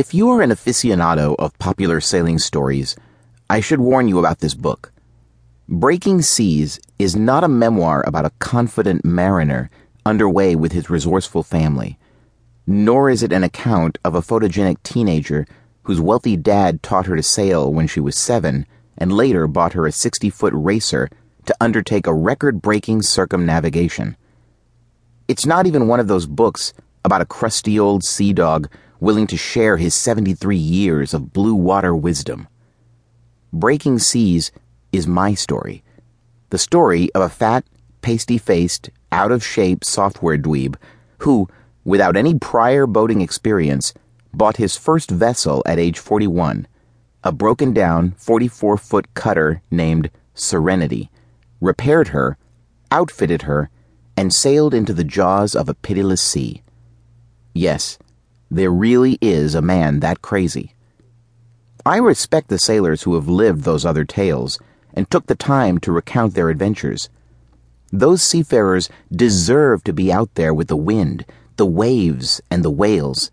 If you are an aficionado of popular sailing stories, I should warn you about this book. Breaking Seas is not a memoir about a confident mariner underway with his resourceful family, nor is it an account of a photogenic teenager whose wealthy dad taught her to sail when she was seven and later bought her a 60 foot racer to undertake a record breaking circumnavigation. It's not even one of those books about a crusty old sea dog willing to share his 73 years of blue water wisdom. Breaking Seas is my story. The story of a fat, pasty faced, out of shape software dweeb who, without any prior boating experience, bought his first vessel at age 41, a broken down 44 foot cutter named Serenity, repaired her, outfitted her, and sailed into the jaws of a pitiless sea. Yes, there really is a man that crazy. I respect the sailors who have lived those other tales and took the time to recount their adventures. Those seafarers deserve to be out there with the wind, the waves, and the whales.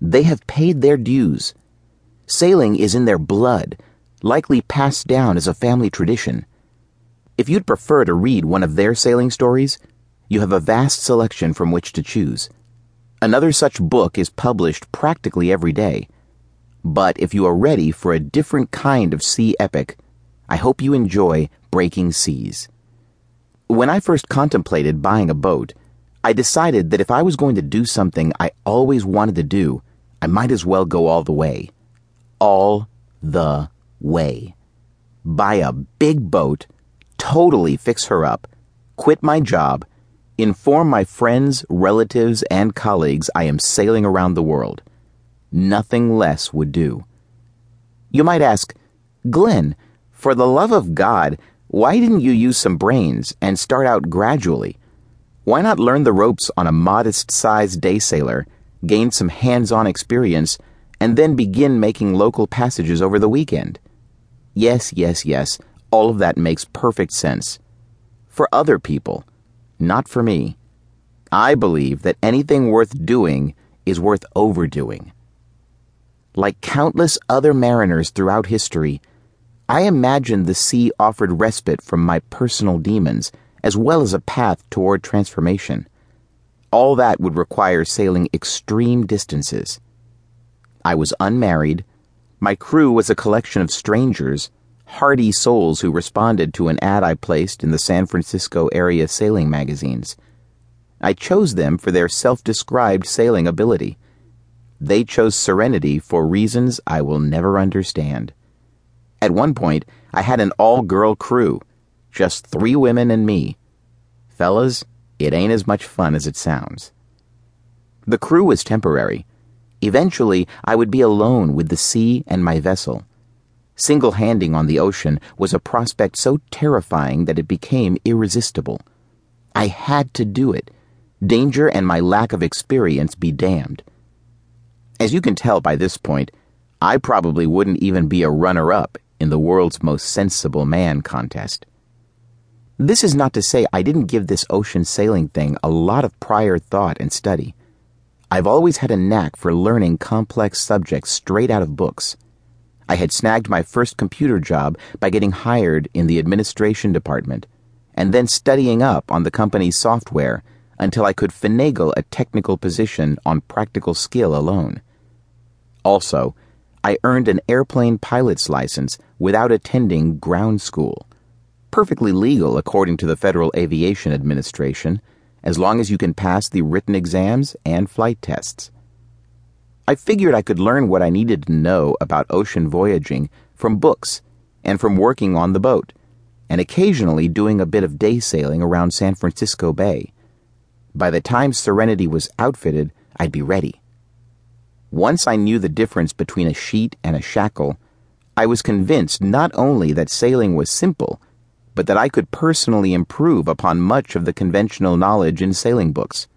They have paid their dues. Sailing is in their blood, likely passed down as a family tradition. If you'd prefer to read one of their sailing stories, you have a vast selection from which to choose. Another such book is published practically every day. But if you are ready for a different kind of sea epic, I hope you enjoy Breaking Seas. When I first contemplated buying a boat, I decided that if I was going to do something I always wanted to do, I might as well go all the way. All the way. Buy a big boat, totally fix her up, quit my job, Inform my friends, relatives, and colleagues I am sailing around the world. Nothing less would do. You might ask, Glenn, for the love of God, why didn't you use some brains and start out gradually? Why not learn the ropes on a modest sized day sailor, gain some hands on experience, and then begin making local passages over the weekend? Yes, yes, yes, all of that makes perfect sense. For other people, not for me. I believe that anything worth doing is worth overdoing. Like countless other mariners throughout history, I imagined the sea offered respite from my personal demons, as well as a path toward transformation. All that would require sailing extreme distances. I was unmarried. My crew was a collection of strangers hardy souls who responded to an ad I placed in the San Francisco area sailing magazines. I chose them for their self described sailing ability. They chose Serenity for reasons I will never understand. At one point, I had an all girl crew, just three women and me. Fellas, it ain't as much fun as it sounds. The crew was temporary. Eventually, I would be alone with the sea and my vessel. Single handing on the ocean was a prospect so terrifying that it became irresistible. I had to do it. Danger and my lack of experience be damned. As you can tell by this point, I probably wouldn't even be a runner up in the world's most sensible man contest. This is not to say I didn't give this ocean sailing thing a lot of prior thought and study. I've always had a knack for learning complex subjects straight out of books. I had snagged my first computer job by getting hired in the administration department, and then studying up on the company's software until I could finagle a technical position on practical skill alone. Also, I earned an airplane pilot's license without attending ground school. Perfectly legal according to the Federal Aviation Administration, as long as you can pass the written exams and flight tests. I figured I could learn what I needed to know about ocean voyaging from books and from working on the boat, and occasionally doing a bit of day sailing around San Francisco Bay. By the time Serenity was outfitted, I'd be ready. Once I knew the difference between a sheet and a shackle, I was convinced not only that sailing was simple, but that I could personally improve upon much of the conventional knowledge in sailing books.